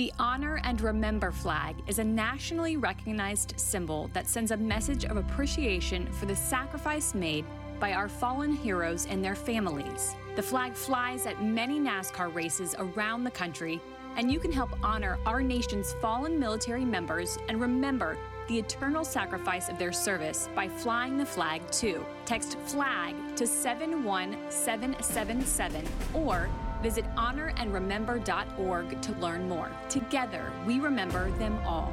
The Honor and Remember flag is a nationally recognized symbol that sends a message of appreciation for the sacrifice made by our fallen heroes and their families. The flag flies at many NASCAR races around the country, and you can help honor our nation's fallen military members and remember the eternal sacrifice of their service by flying the flag to text FLAG to 71777 or visit honorandremember.org to learn more. Together, we remember them all.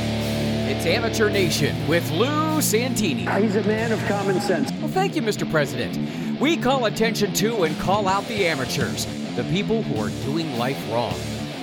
It's Amateur Nation with Lou Santini. He's a man of common sense. Well, thank you, Mr. President. We call attention to and call out the amateurs, the people who are doing life wrong,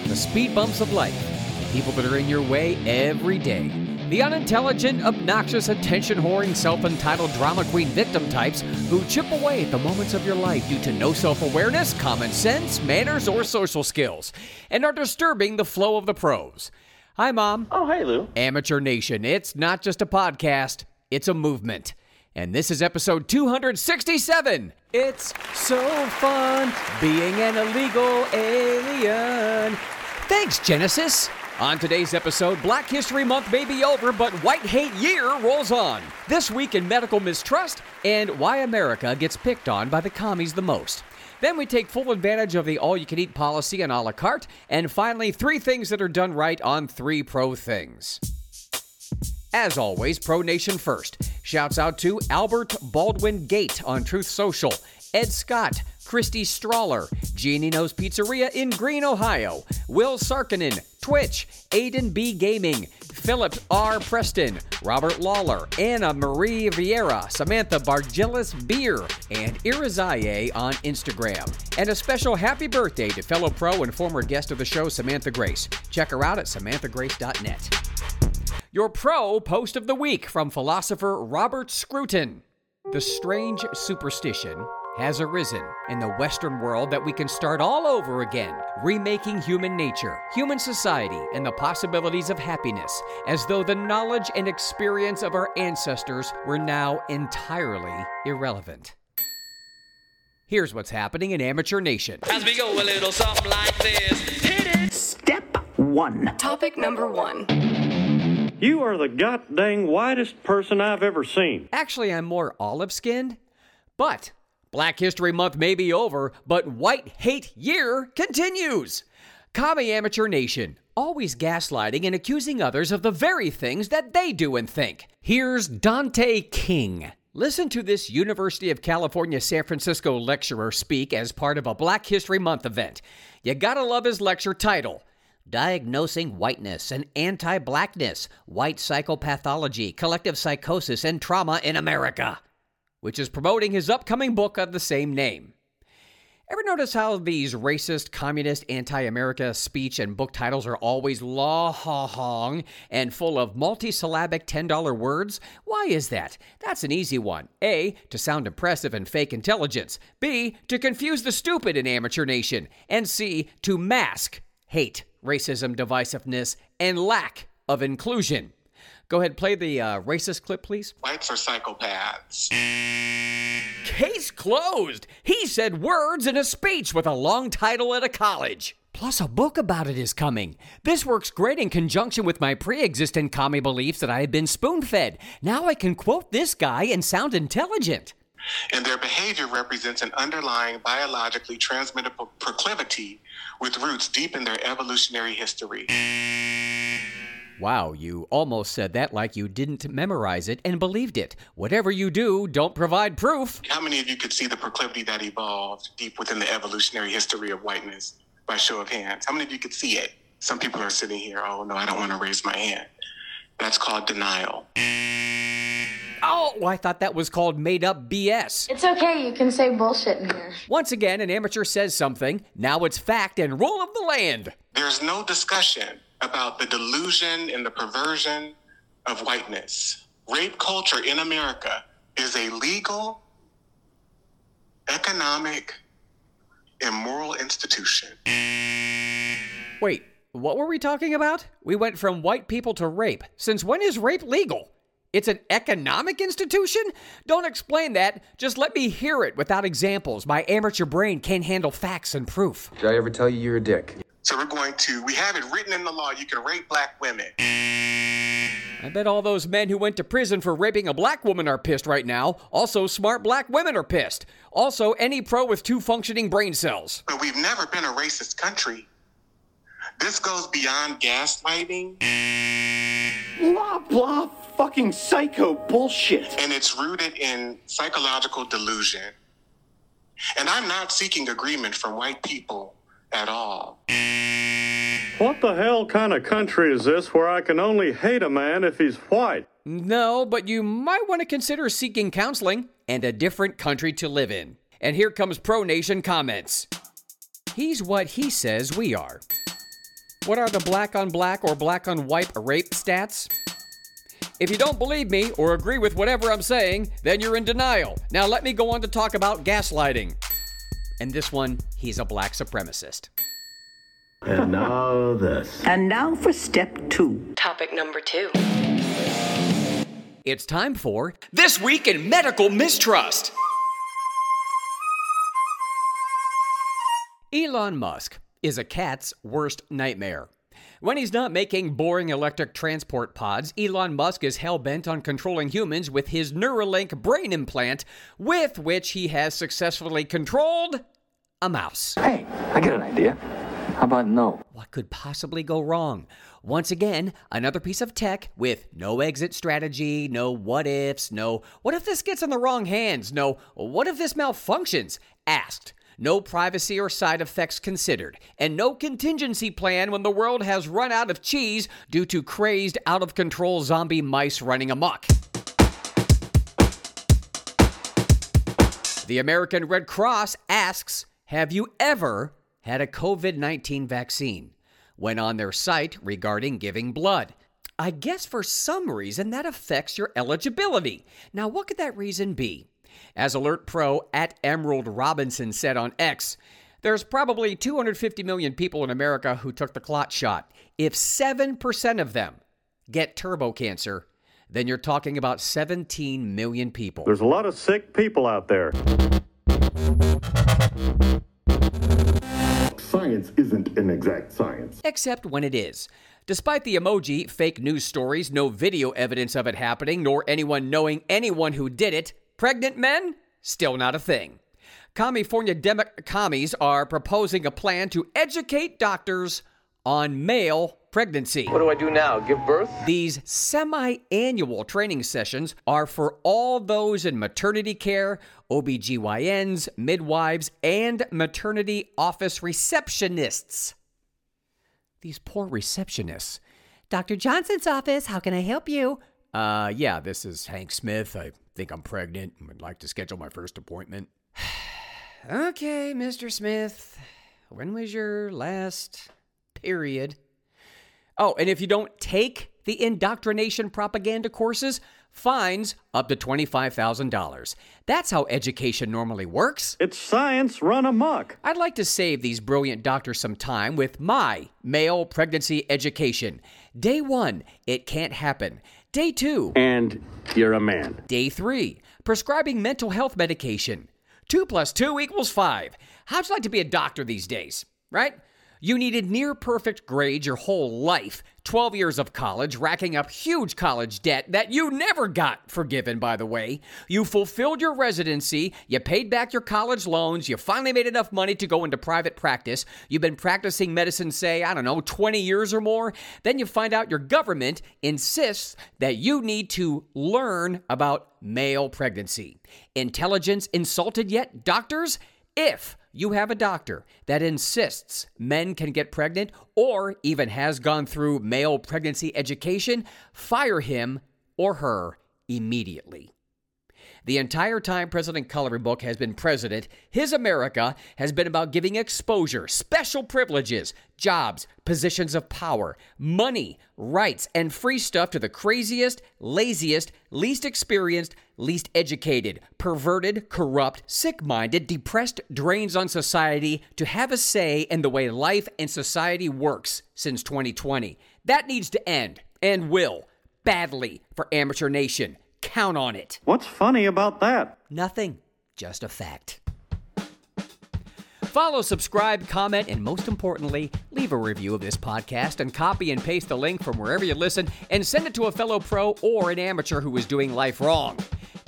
the speed bumps of life, the people that are in your way every day, the unintelligent, obnoxious, attention whoring, self entitled drama queen victim types who chip away at the moments of your life due to no self awareness, common sense, manners, or social skills, and are disturbing the flow of the pros. Hi, Mom. Oh, hey, Lou. Amateur Nation. It's not just a podcast, it's a movement. And this is episode 267. It's so fun being an illegal alien. Thanks, Genesis. On today's episode, Black History Month may be over, but White Hate Year rolls on. This week in medical mistrust and why America gets picked on by the commies the most. Then we take full advantage of the all you can eat policy and a la carte. And finally, three things that are done right on three pro things. As always, Pro Nation first. Shouts out to Albert Baldwin Gate on Truth Social, Ed Scott, Christy Strawler, Giannino's Pizzeria in Green, Ohio, Will Sarkinen, Twitch, Aiden B Gaming, Philip R. Preston, Robert Lawler, Anna Marie Vieira, Samantha Bargelis Beer, and Irizaye on Instagram. And a special happy birthday to fellow pro and former guest of the show, Samantha Grace. Check her out at samanthagrace.net. Your pro post of the week from philosopher Robert Scruton. The strange superstition has arisen in the Western world that we can start all over again, remaking human nature, human society, and the possibilities of happiness, as though the knowledge and experience of our ancestors were now entirely irrelevant. Here's what's happening in Amateur Nation. As we go a little something like this. Hit it. Step one. Topic number one. You are the god dang whitest person I've ever seen. Actually, I'm more olive skinned, but Black History Month may be over, but White Hate Year continues. Commie Amateur Nation, always gaslighting and accusing others of the very things that they do and think. Here's Dante King. Listen to this University of California San Francisco lecturer speak as part of a Black History Month event. You gotta love his lecture title. Diagnosing Whiteness and Anti Blackness, White Psychopathology, Collective Psychosis, and Trauma in America which is promoting his upcoming book of the same name. Ever notice how these racist, communist, anti America speech and book titles are always la ha hong and full of multisyllabic $10 words? Why is that? That's an easy one. A. To sound impressive and fake intelligence. B. To confuse the stupid in Amateur Nation. And C. To mask hate, racism, divisiveness, and lack of inclusion. Go ahead, play the uh, racist clip, please. Whites are psychopaths. Case closed. He said words in a speech with a long title at a college. Plus, a book about it is coming. This works great in conjunction with my pre existent commie beliefs that I had been spoon fed. Now I can quote this guy and sound intelligent. And their behavior represents an underlying biologically transmittable proclivity with roots deep in their evolutionary history. Wow, you almost said that like you didn't memorize it and believed it. Whatever you do, don't provide proof. How many of you could see the proclivity that evolved deep within the evolutionary history of whiteness by show of hands? How many of you could see it? Some people are sitting here, oh no, I don't want to raise my hand. That's called denial. Oh, I thought that was called made up BS. It's okay, you can say bullshit in here. Once again, an amateur says something. Now it's fact and rule of the land. There's no discussion about the delusion and the perversion of whiteness. Rape culture in America is a legal, economic, and moral institution. Wait, what were we talking about? We went from white people to rape. Since when is rape legal? It's an economic institution? Don't explain that. Just let me hear it without examples. My amateur brain can't handle facts and proof. Did I ever tell you you're a dick? So we're going to, we have it written in the law you can rape black women. I bet all those men who went to prison for raping a black woman are pissed right now. Also, smart black women are pissed. Also, any pro with two functioning brain cells. But we've never been a racist country. This goes beyond gaslighting. Blah, blah, fucking psycho bullshit. And it's rooted in psychological delusion. And I'm not seeking agreement from white people at all. What the hell kind of country is this where I can only hate a man if he's white? No, but you might want to consider seeking counseling and a different country to live in. And here comes Pro Nation comments. He's what he says we are. What are the black on black or black on white rape stats? If you don't believe me or agree with whatever I'm saying, then you're in denial. Now let me go on to talk about gaslighting. And this one, he's a black supremacist. And now this. And now for step two. Topic number two. It's time for This Week in Medical Mistrust. Elon Musk is a cat's worst nightmare. When he's not making boring electric transport pods, Elon Musk is hell bent on controlling humans with his Neuralink brain implant, with which he has successfully controlled a mouse. Hey, I get an idea. How about no? What could possibly go wrong? Once again, another piece of tech with no exit strategy, no what ifs, no what if this gets in the wrong hands, no what if this malfunctions asked. No privacy or side effects considered, and no contingency plan when the world has run out of cheese due to crazed, out of control zombie mice running amok. The American Red Cross asks Have you ever had a COVID 19 vaccine? When on their site regarding giving blood. I guess for some reason that affects your eligibility. Now, what could that reason be? As Alert Pro at Emerald Robinson said on X, there's probably 250 million people in America who took the clot shot. If 7% of them get turbo cancer, then you're talking about 17 million people. There's a lot of sick people out there. Science isn't an exact science. Except when it is. Despite the emoji, fake news stories, no video evidence of it happening, nor anyone knowing anyone who did it, pregnant men? Still not a thing. California Demo- commies are proposing a plan to educate doctors on male pregnancy. What do I do now? Give birth? These semi annual training sessions are for all those in maternity care, OBGYNs, midwives, and maternity office receptionists. These poor receptionists. Dr. Johnson's office, how can I help you? Uh, yeah, this is Hank Smith. I think I'm pregnant and would like to schedule my first appointment. Okay, Mr. Smith. When was your last period? Oh, and if you don't take the indoctrination propaganda courses, fines up to $25,000. That's how education normally works. It's science run amok. I'd like to save these brilliant doctors some time with my male pregnancy education. Day one, it can't happen. Day two, And you're a man. Day three, prescribing mental health medication. Two plus two equals five. How'd you like to be a doctor these days, right? You needed near perfect grades your whole life, 12 years of college, racking up huge college debt that you never got forgiven, by the way. You fulfilled your residency, you paid back your college loans, you finally made enough money to go into private practice. You've been practicing medicine, say, I don't know, 20 years or more. Then you find out your government insists that you need to learn about male pregnancy. Intelligence insulted yet, doctors? If you have a doctor that insists men can get pregnant or even has gone through male pregnancy education, fire him or her immediately. The entire time President Coloring has been president, his America has been about giving exposure, special privileges, jobs, positions of power, money, rights, and free stuff to the craziest, laziest, least experienced, least educated, perverted, corrupt, sick minded, depressed drains on society to have a say in the way life and society works since 2020. That needs to end and will badly for Amateur Nation. Count on it. What's funny about that? Nothing, just a fact. Follow, subscribe, comment, and most importantly, leave a review of this podcast and copy and paste the link from wherever you listen and send it to a fellow pro or an amateur who is doing life wrong.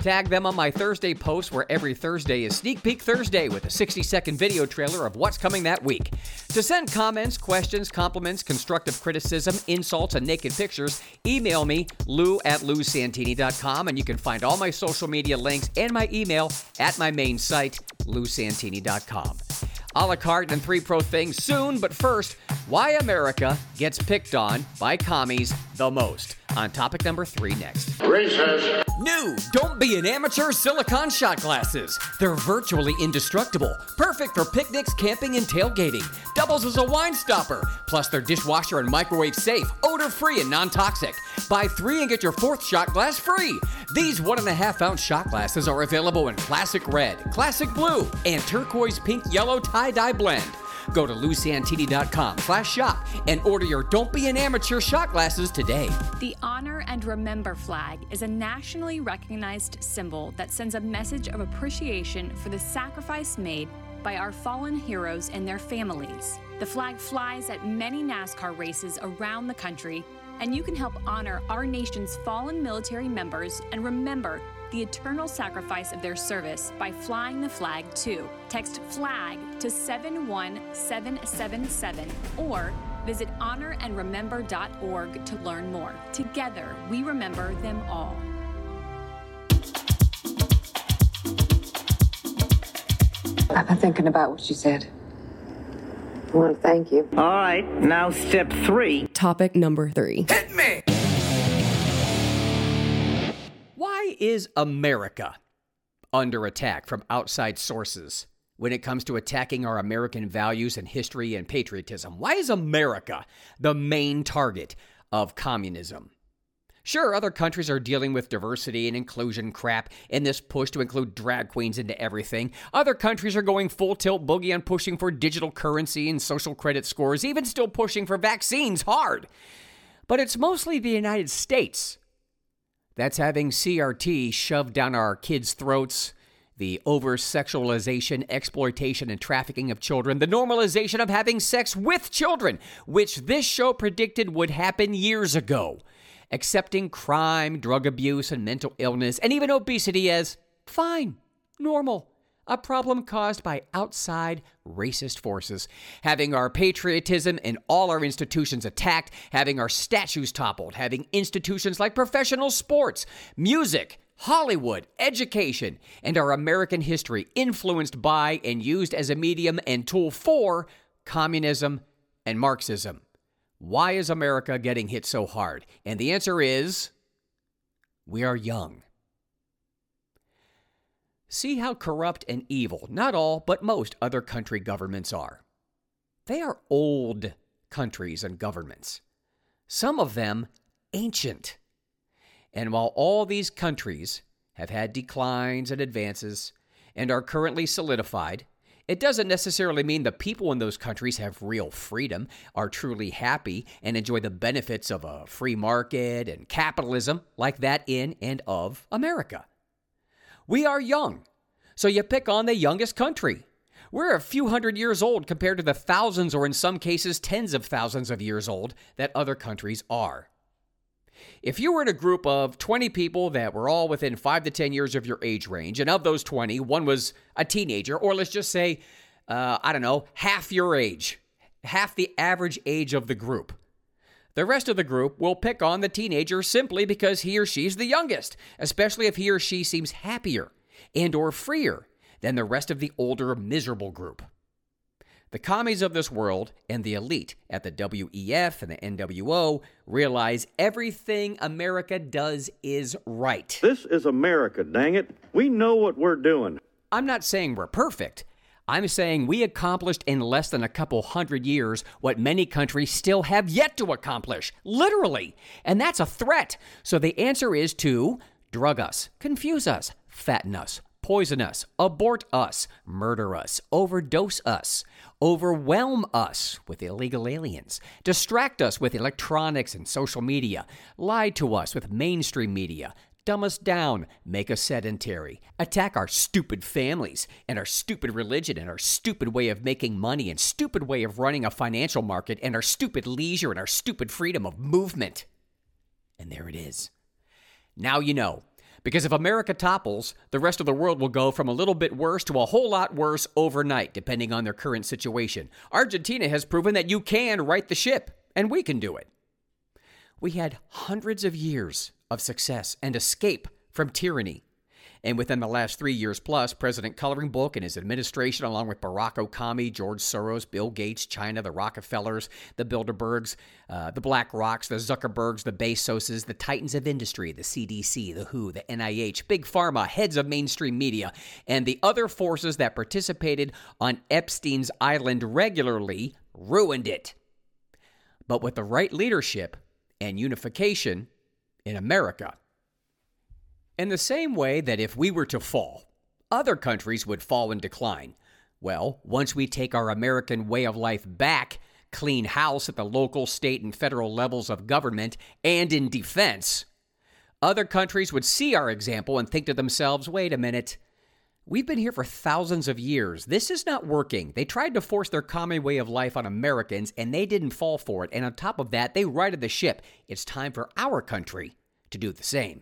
Tag them on my Thursday post, where every Thursday is Sneak Peek Thursday with a 60 second video trailer of what's coming that week. To send comments, questions, compliments, constructive criticism, insults, and naked pictures, email me, lou at lousantini.com, and you can find all my social media links and my email at my main site, lousantini.com. A la carte and three pro things soon, but first, why America gets picked on by commies the most. On topic number three next. Racist. New Don't Be an Amateur silicone shot glasses. They're virtually indestructible, perfect for picnics, camping, and tailgating. Doubles as a wine stopper. Plus, they're dishwasher and microwave safe, odor free, and non toxic. Buy three and get your fourth shot glass free. These one and a half ounce shot glasses are available in classic red, classic blue, and turquoise pink yellow tie dye blend. Go to lousantini.com slash shop and order your Don't Be an Amateur shot glasses today. The Honor and Remember flag is a nationally recognized symbol that sends a message of appreciation for the sacrifice made by our fallen heroes and their families. The flag flies at many NASCAR races around the country, and you can help honor our nation's fallen military members and remember the eternal sacrifice of their service by flying the flag too. Text FLAG to 71777 or visit honorandremember.org to learn more. Together, we remember them all. I've been thinking about what you said. I want to thank you. All right, now step three. Topic number three. Hit me! Why is America under attack from outside sources when it comes to attacking our American values and history and patriotism? Why is America the main target of communism? Sure, other countries are dealing with diversity and inclusion crap in this push to include drag queens into everything. Other countries are going full tilt boogie on pushing for digital currency and social credit scores, even still pushing for vaccines hard. But it's mostly the United States that's having CRT shoved down our kids' throats, the over sexualization, exploitation, and trafficking of children, the normalization of having sex with children, which this show predicted would happen years ago, accepting crime, drug abuse, and mental illness, and even obesity as fine, normal. A problem caused by outside racist forces, having our patriotism and all our institutions attacked, having our statues toppled, having institutions like professional sports, music, Hollywood, education, and our American history influenced by and used as a medium and tool for communism and Marxism. Why is America getting hit so hard? And the answer is we are young. See how corrupt and evil not all, but most other country governments are. They are old countries and governments, some of them ancient. And while all these countries have had declines and advances and are currently solidified, it doesn't necessarily mean the people in those countries have real freedom, are truly happy, and enjoy the benefits of a free market and capitalism like that in and of America. We are young, so you pick on the youngest country. We're a few hundred years old compared to the thousands, or in some cases, tens of thousands of years old that other countries are. If you were in a group of 20 people that were all within 5 to 10 years of your age range, and of those 20, one was a teenager, or let's just say, uh, I don't know, half your age, half the average age of the group. The rest of the group will pick on the teenager simply because he or she's the youngest, especially if he or she seems happier and or freer than the rest of the older miserable group. The commies of this world and the elite at the WEF and the NWO realize everything America does is right. This is America, dang it. We know what we're doing. I'm not saying we're perfect. I'm saying we accomplished in less than a couple hundred years what many countries still have yet to accomplish. Literally. And that's a threat. So the answer is to drug us, confuse us, fatten us, poison us, abort us, murder us, overdose us, overwhelm us with illegal aliens, distract us with electronics and social media, lie to us with mainstream media, dumb us down, make us sedentary, attack our stupid families and our stupid religion and our stupid way of making money and stupid way of running a financial market and our stupid leisure and our stupid freedom of movement. And there it is. Now you know. Because if America topples, the rest of the world will go from a little bit worse to a whole lot worse overnight, depending on their current situation. Argentina has proven that you can right the ship, and we can do it. We had hundreds of years of success and escape from tyranny. And within the last three years plus, President Coloring Book and his administration, along with Barack Okami, George Soros, Bill Gates, China, the Rockefellers, the Bilderbergs, uh, the BlackRocks, the Zuckerbergs, the Bezoses, the Titans of Industry, the CDC, the WHO, the NIH, Big Pharma, heads of mainstream media, and the other forces that participated on Epstein's island regularly ruined it. But with the right leadership and unification in America, in the same way that if we were to fall, other countries would fall and decline. Well, once we take our American way of life back, clean house at the local, state, and federal levels of government, and in defense, other countries would see our example and think to themselves, wait a minute. We've been here for thousands of years. This is not working. They tried to force their common way of life on Americans, and they didn't fall for it. And on top of that, they righted the ship. It's time for our country to do the same.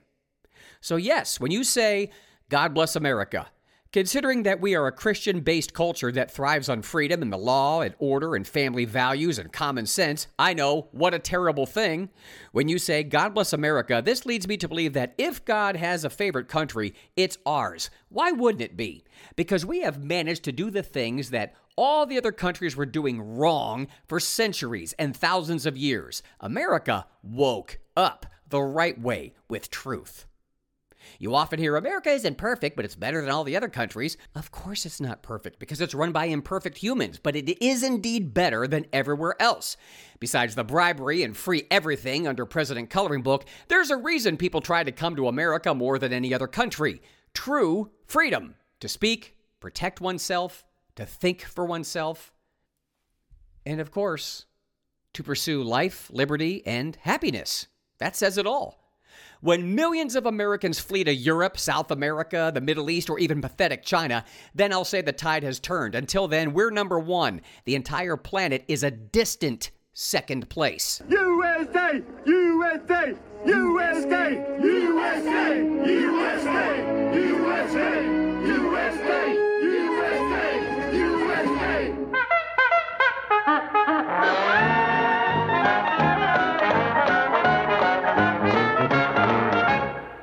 So, yes, when you say, God bless America, considering that we are a Christian based culture that thrives on freedom and the law and order and family values and common sense, I know what a terrible thing. When you say, God bless America, this leads me to believe that if God has a favorite country, it's ours. Why wouldn't it be? Because we have managed to do the things that all the other countries were doing wrong for centuries and thousands of years. America woke up the right way with truth. You often hear America isn't perfect, but it's better than all the other countries. Of course, it's not perfect because it's run by imperfect humans, but it is indeed better than everywhere else. Besides the bribery and free everything under President Coloring Book, there's a reason people try to come to America more than any other country true freedom to speak, protect oneself, to think for oneself, and of course, to pursue life, liberty, and happiness. That says it all. When millions of Americans flee to Europe, South America, the Middle East, or even pathetic China, then I'll say the tide has turned. Until then, we're number one. The entire planet is a distant second place. USA! USA! USA! USA! USA! USA! USA! USA!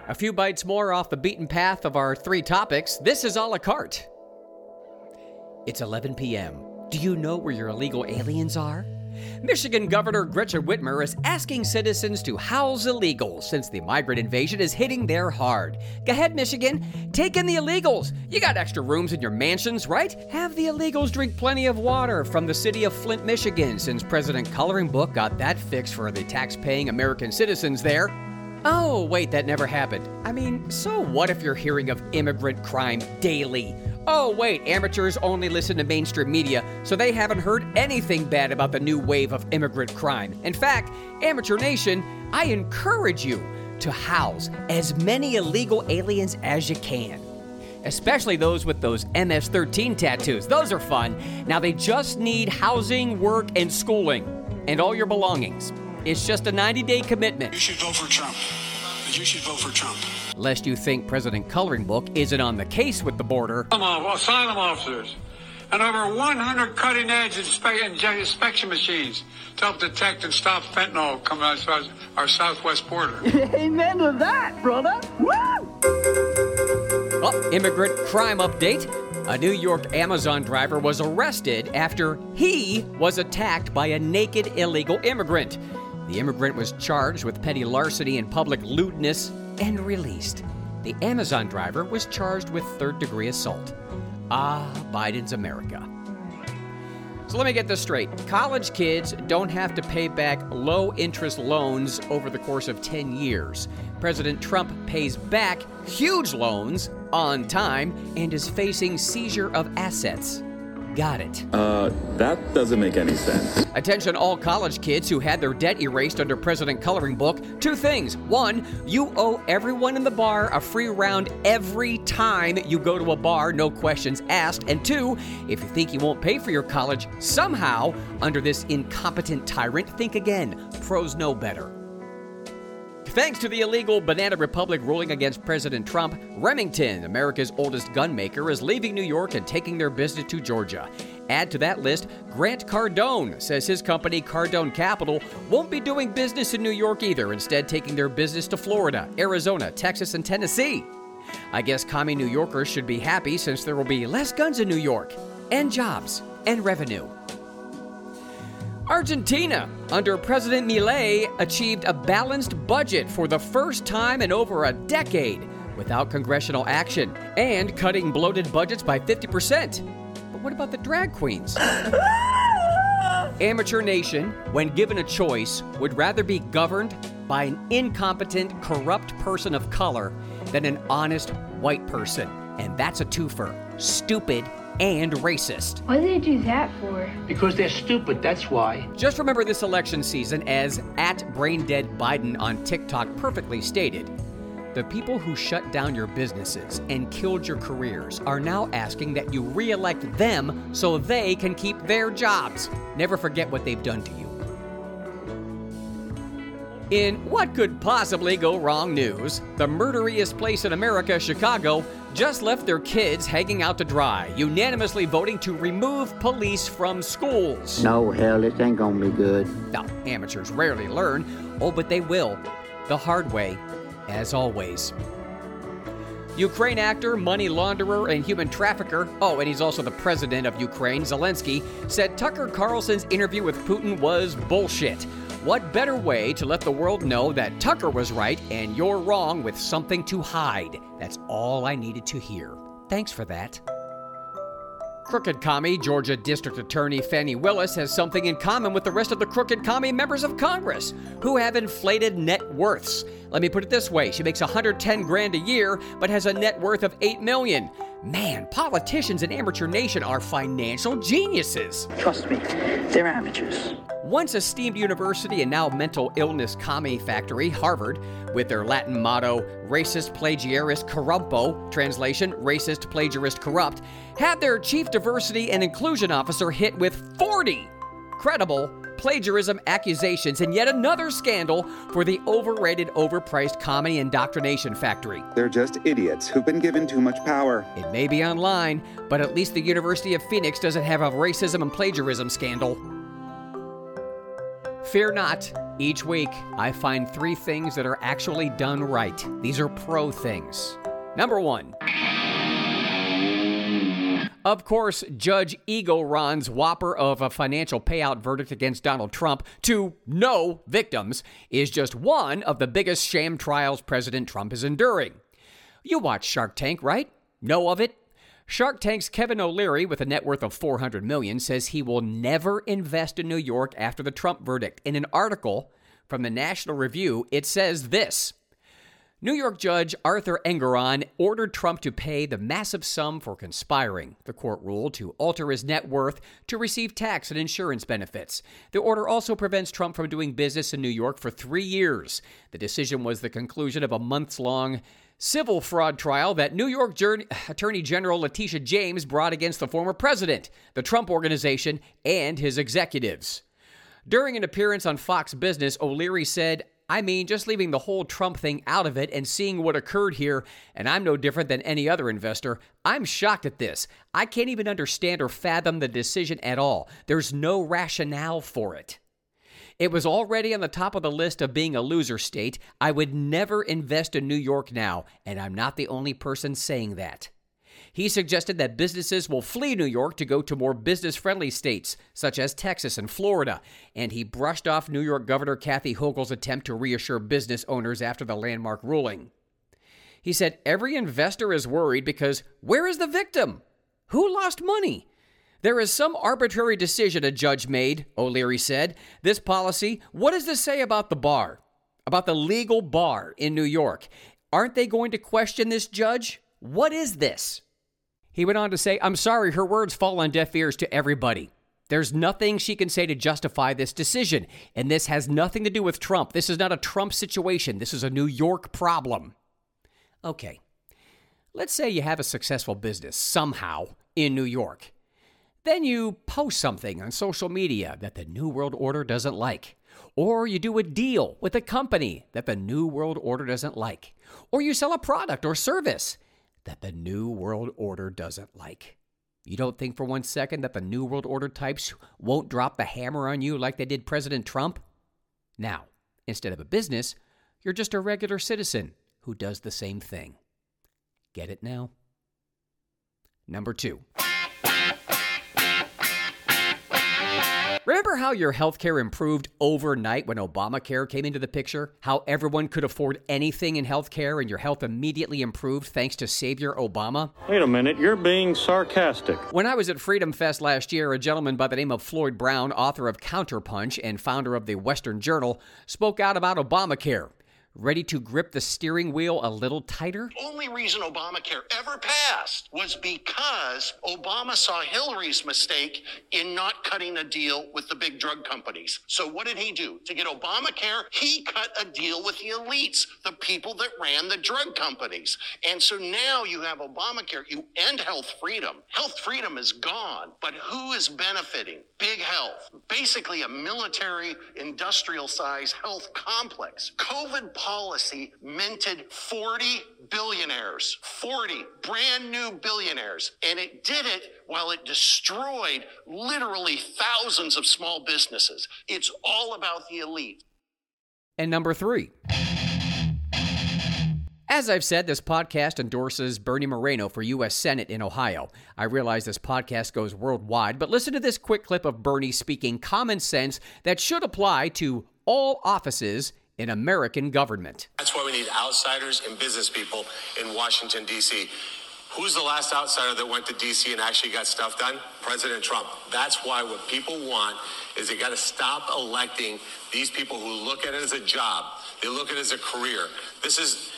A few bites more off the beaten path of our three topics. This is a la carte. It's 11 p.m. Do you know where your illegal aliens are? Michigan Governor Gretchen Whitmer is asking citizens to house illegals since the migrant invasion is hitting there hard. Go ahead, Michigan. Take in the illegals. You got extra rooms in your mansions, right? Have the illegals drink plenty of water from the city of Flint, Michigan, since President Coloring Book got that fixed for the tax paying American citizens there. Oh, wait, that never happened. I mean, so what if you're hearing of immigrant crime daily? Oh, wait, amateurs only listen to mainstream media, so they haven't heard anything bad about the new wave of immigrant crime. In fact, Amateur Nation, I encourage you to house as many illegal aliens as you can. Especially those with those MS 13 tattoos. Those are fun. Now they just need housing, work, and schooling, and all your belongings. It's just a 90 day commitment. You should vote for Trump. You should vote for Trump lest you think President Coloring Book isn't on the case with the border. Come on, asylum officers and over 100 cutting edge inspection machines to help detect and stop fentanyl coming out of our southwest border. Amen to that, brother. Woo! Oh, immigrant crime update. A New York Amazon driver was arrested after he was attacked by a naked illegal immigrant. The immigrant was charged with petty larceny and public lewdness and released. The Amazon driver was charged with third degree assault. Ah, Biden's America. So let me get this straight. College kids don't have to pay back low interest loans over the course of 10 years. President Trump pays back huge loans on time and is facing seizure of assets. Got it. Uh, that doesn't make any sense. Attention, all college kids who had their debt erased under President Coloring Book. Two things. One, you owe everyone in the bar a free round every time you go to a bar, no questions asked. And two, if you think you won't pay for your college somehow under this incompetent tyrant, think again. Pros know better. Thanks to the illegal Banana Republic ruling against President Trump, Remington, America's oldest gun maker, is leaving New York and taking their business to Georgia. Add to that list, Grant Cardone says his company, Cardone Capital, won't be doing business in New York either, instead, taking their business to Florida, Arizona, Texas, and Tennessee. I guess commie New Yorkers should be happy since there will be less guns in New York, and jobs, and revenue. Argentina, under President Milei, achieved a balanced budget for the first time in over a decade without congressional action and cutting bloated budgets by 50%. But what about the drag queens? Amateur Nation, when given a choice, would rather be governed by an incompetent, corrupt person of color than an honest white person. And that's a twofer. Stupid and racist. What do they do that for? Because they're stupid, that's why. Just remember this election season as at Braindead Biden on TikTok perfectly stated. The people who shut down your businesses and killed your careers are now asking that you re elect them so they can keep their jobs. Never forget what they've done to you. In what could possibly go wrong news, the murderiest place in America, Chicago, just left their kids hanging out to dry, unanimously voting to remove police from schools. No, hell, it ain't gonna be good. Now, amateurs rarely learn. Oh, but they will. The hard way, as always. Ukraine actor, money launderer, and human trafficker, oh, and he's also the president of Ukraine, Zelensky, said Tucker Carlson's interview with Putin was bullshit. What better way to let the world know that Tucker was right and you're wrong with something to hide? That's all I needed to hear. Thanks for that. Crooked Commie Georgia District Attorney Fani Willis has something in common with the rest of the Crooked Commie members of Congress, who have inflated net worths. Let me put it this way: she makes 110 grand a year, but has a net worth of 8 million. Man, politicians in Amateur Nation are financial geniuses. Trust me, they're amateurs. Once esteemed university and now mental illness commie factory, Harvard, with their Latin motto, racist plagiarist corrupto, translation, racist plagiarist corrupt, had their chief diversity and inclusion officer hit with 40 credible plagiarism accusations and yet another scandal for the overrated, overpriced comedy indoctrination factory. They're just idiots who've been given too much power. It may be online, but at least the University of Phoenix doesn't have a racism and plagiarism scandal. Fear not. Each week, I find three things that are actually done right. These are pro things. Number one Of course, Judge Engoron's whopper of a financial payout verdict against Donald Trump to no victims is just one of the biggest sham trials President Trump is enduring. You watch Shark Tank, right? Know of it? Shark Tank's Kevin O'Leary, with a net worth of 400 million, says he will never invest in New York after the Trump verdict. In an article from the National Review, it says this New York Judge Arthur Engoron ordered Trump to pay the massive sum for conspiring. The court ruled to alter his net worth to receive tax and insurance benefits. The order also prevents Trump from doing business in New York for three years. The decision was the conclusion of a months long civil fraud trial that New York Attorney General Letitia James brought against the former president, the Trump Organization, and his executives. During an appearance on Fox Business, O'Leary said, I mean, just leaving the whole Trump thing out of it and seeing what occurred here, and I'm no different than any other investor, I'm shocked at this. I can't even understand or fathom the decision at all. There's no rationale for it. It was already on the top of the list of being a loser state. I would never invest in New York now, and I'm not the only person saying that. He suggested that businesses will flee New York to go to more business friendly states, such as Texas and Florida, and he brushed off New York Governor Kathy Hochul's attempt to reassure business owners after the landmark ruling. He said every investor is worried because where is the victim? Who lost money? There is some arbitrary decision a judge made, O'Leary said. This policy, what does this say about the bar? About the legal bar in New York? Aren't they going to question this judge? What is this? He went on to say, I'm sorry, her words fall on deaf ears to everybody. There's nothing she can say to justify this decision. And this has nothing to do with Trump. This is not a Trump situation. This is a New York problem. Okay. Let's say you have a successful business somehow in New York. Then you post something on social media that the New World Order doesn't like. Or you do a deal with a company that the New World Order doesn't like. Or you sell a product or service that the New World Order doesn't like. You don't think for one second that the New World Order types won't drop the hammer on you like they did President Trump? Now, instead of a business, you're just a regular citizen who does the same thing. Get it now? Number two. Remember how your healthcare improved overnight when Obamacare came into the picture? How everyone could afford anything in healthcare and your health immediately improved thanks to Savior Obama? Wait a minute, you're being sarcastic. When I was at Freedom Fest last year, a gentleman by the name of Floyd Brown, author of Counterpunch and founder of the Western Journal, spoke out about Obamacare ready to grip the steering wheel a little tighter? Only reason Obamacare ever passed was because Obama saw Hillary's mistake in not cutting a deal with the big drug companies. So what did he do? To get Obamacare, he cut a deal with the elites, the people that ran the drug companies. And so now you have Obamacare, you end health freedom. Health freedom is gone, but who is benefiting? Big health, basically a military industrial size health complex. COVID policy minted 40 billionaires, 40 brand new billionaires. And it did it while it destroyed literally thousands of small businesses. It's all about the elite. And number three. As I've said, this podcast endorses Bernie Moreno for U.S. Senate in Ohio. I realize this podcast goes worldwide, but listen to this quick clip of Bernie speaking common sense that should apply to all offices in American government. That's why we need outsiders and business people in Washington, D.C. Who's the last outsider that went to D.C. and actually got stuff done? President Trump. That's why what people want is they got to stop electing these people who look at it as a job. They look at it as a career. This is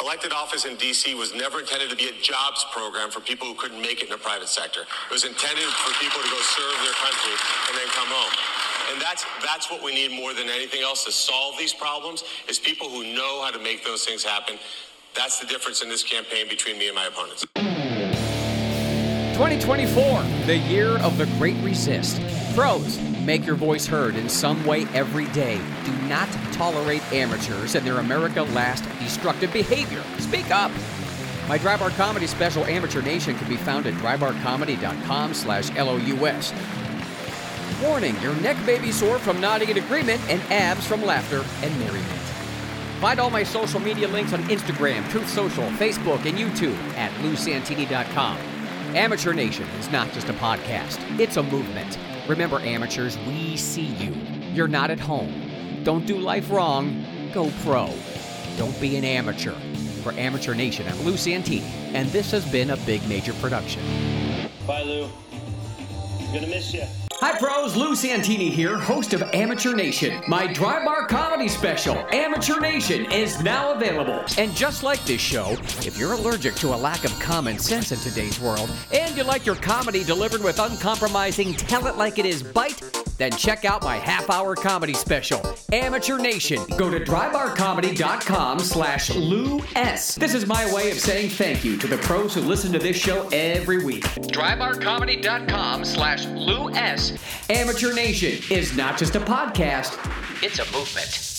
elected office in D.C. was never intended to be a jobs program for people who couldn't make it in the private sector. It was intended for people to go serve their country and then come home. And that's that's what we need more than anything else to solve these problems is people who know how to make those things happen. That's the difference in this campaign between me and my opponents. 2024, the year of the great resist. Pros, make your voice heard in some way every day. Do not tolerate amateurs and their America Last destructive behavior. Speak up. My Drybar Comedy special, Amateur Nation, can be found at drybarcomedy.com slash LOUS. Warning, your neck may be sore from nodding in agreement and abs from laughter and merriment. Find all my social media links on Instagram, Truth Social, Facebook, and YouTube at lousantini.com. Amateur Nation is not just a podcast, it's a movement. Remember, amateurs, we see you. You're not at home. Don't do life wrong, go pro. Don't be an amateur. For Amateur Nation, I'm Lou Santini, and this has been a big major production. Bye, Lou. Gonna miss you. Hi, pros. Lou Santini here, host of Amateur Nation. My dry bar comedy special, Amateur Nation, is now available. And just like this show, if you're allergic to a lack of common sense in today's world, and you like your comedy delivered with uncompromising tell it like it is bite, then check out my half-hour comedy special, Amateur Nation. Go to drybarcomedy.com slash Lou S. This is my way of saying thank you to the pros who listen to this show every week. Drybarcomedy.com slash Lou S. Amateur Nation is not just a podcast, it's a movement.